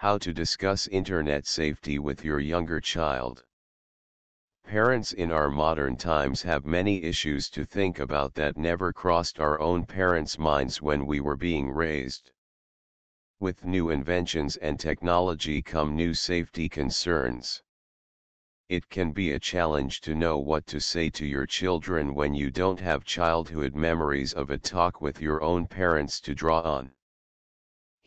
How to discuss internet safety with your younger child. Parents in our modern times have many issues to think about that never crossed our own parents' minds when we were being raised. With new inventions and technology come new safety concerns. It can be a challenge to know what to say to your children when you don't have childhood memories of a talk with your own parents to draw on.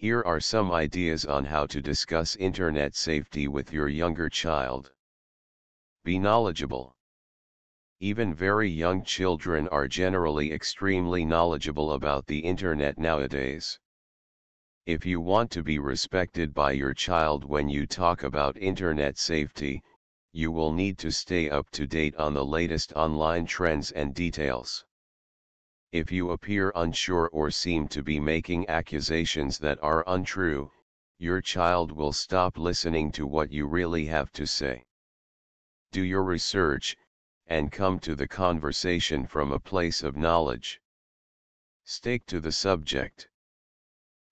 Here are some ideas on how to discuss internet safety with your younger child. Be knowledgeable. Even very young children are generally extremely knowledgeable about the internet nowadays. If you want to be respected by your child when you talk about internet safety, you will need to stay up to date on the latest online trends and details. If you appear unsure or seem to be making accusations that are untrue, your child will stop listening to what you really have to say do your research, and come to the conversation from a place of knowledge. Stick to the subject.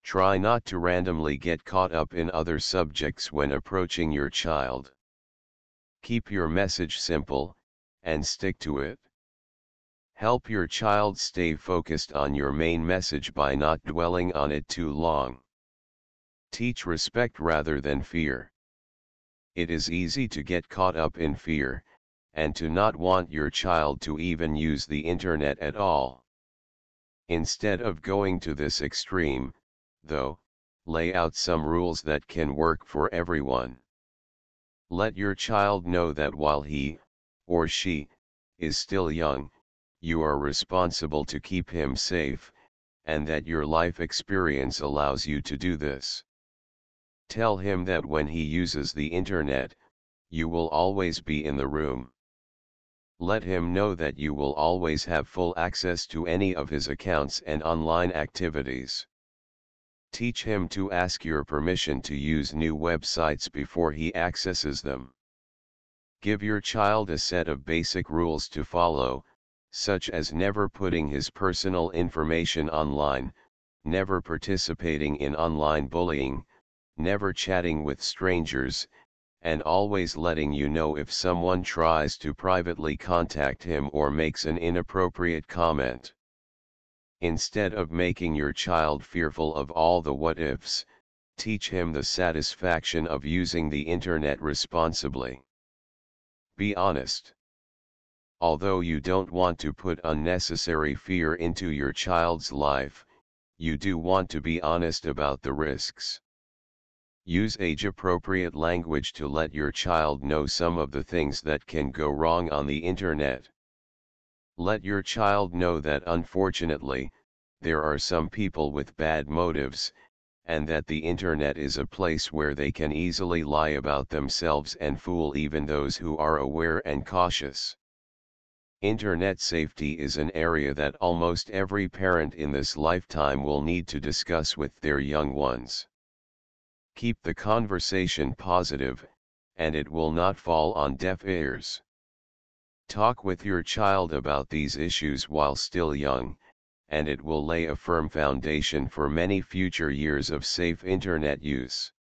Try not to randomly get caught up in other subjects when approaching your child. Keep your message simple, and stick to it. Help your child stay focused on your main message by not dwelling on it too long. Teach respect rather than fear. It is easy to get caught up in fear, and to not want your child to even use the internet at all. Instead of going to this extreme, though, lay out some rules that can work for everyone. Let your child know that while he, or she, is still young, you are responsible to keep him safe, and that your life experience allows you to do this. Tell him that when he uses the internet, you will always be in the room. Let him know that you will always have full access to any of his accounts and online activities. Teach him to ask your permission to use new websites before he accesses them. Give your child a set of basic rules to follow, such as never putting his personal information online, never participating in online bullying, never chatting with strangers, and always letting you know if someone tries to privately contact him or makes an inappropriate comment. Instead of making your child fearful of all the what ifs, teach him the satisfaction of using the internet responsibly. Be honest. Although you don't want to put unnecessary fear into your child's life, you do want to be honest about the risks. Use age-appropriate language to let your child know some of the things that can go wrong on the internet. Let your child know that unfortunately, there are some people with bad motives, and that the internet is a place where they can easily lie about themselves and fool even those who are aware and cautious. Internet safety is an area that almost every parent in this lifetime will need to discuss with their young ones. Keep the conversation positive, and it will not fall on deaf ears. Talk with your child about these issues while still young, and it will lay a firm foundation for many future years of safe internet use.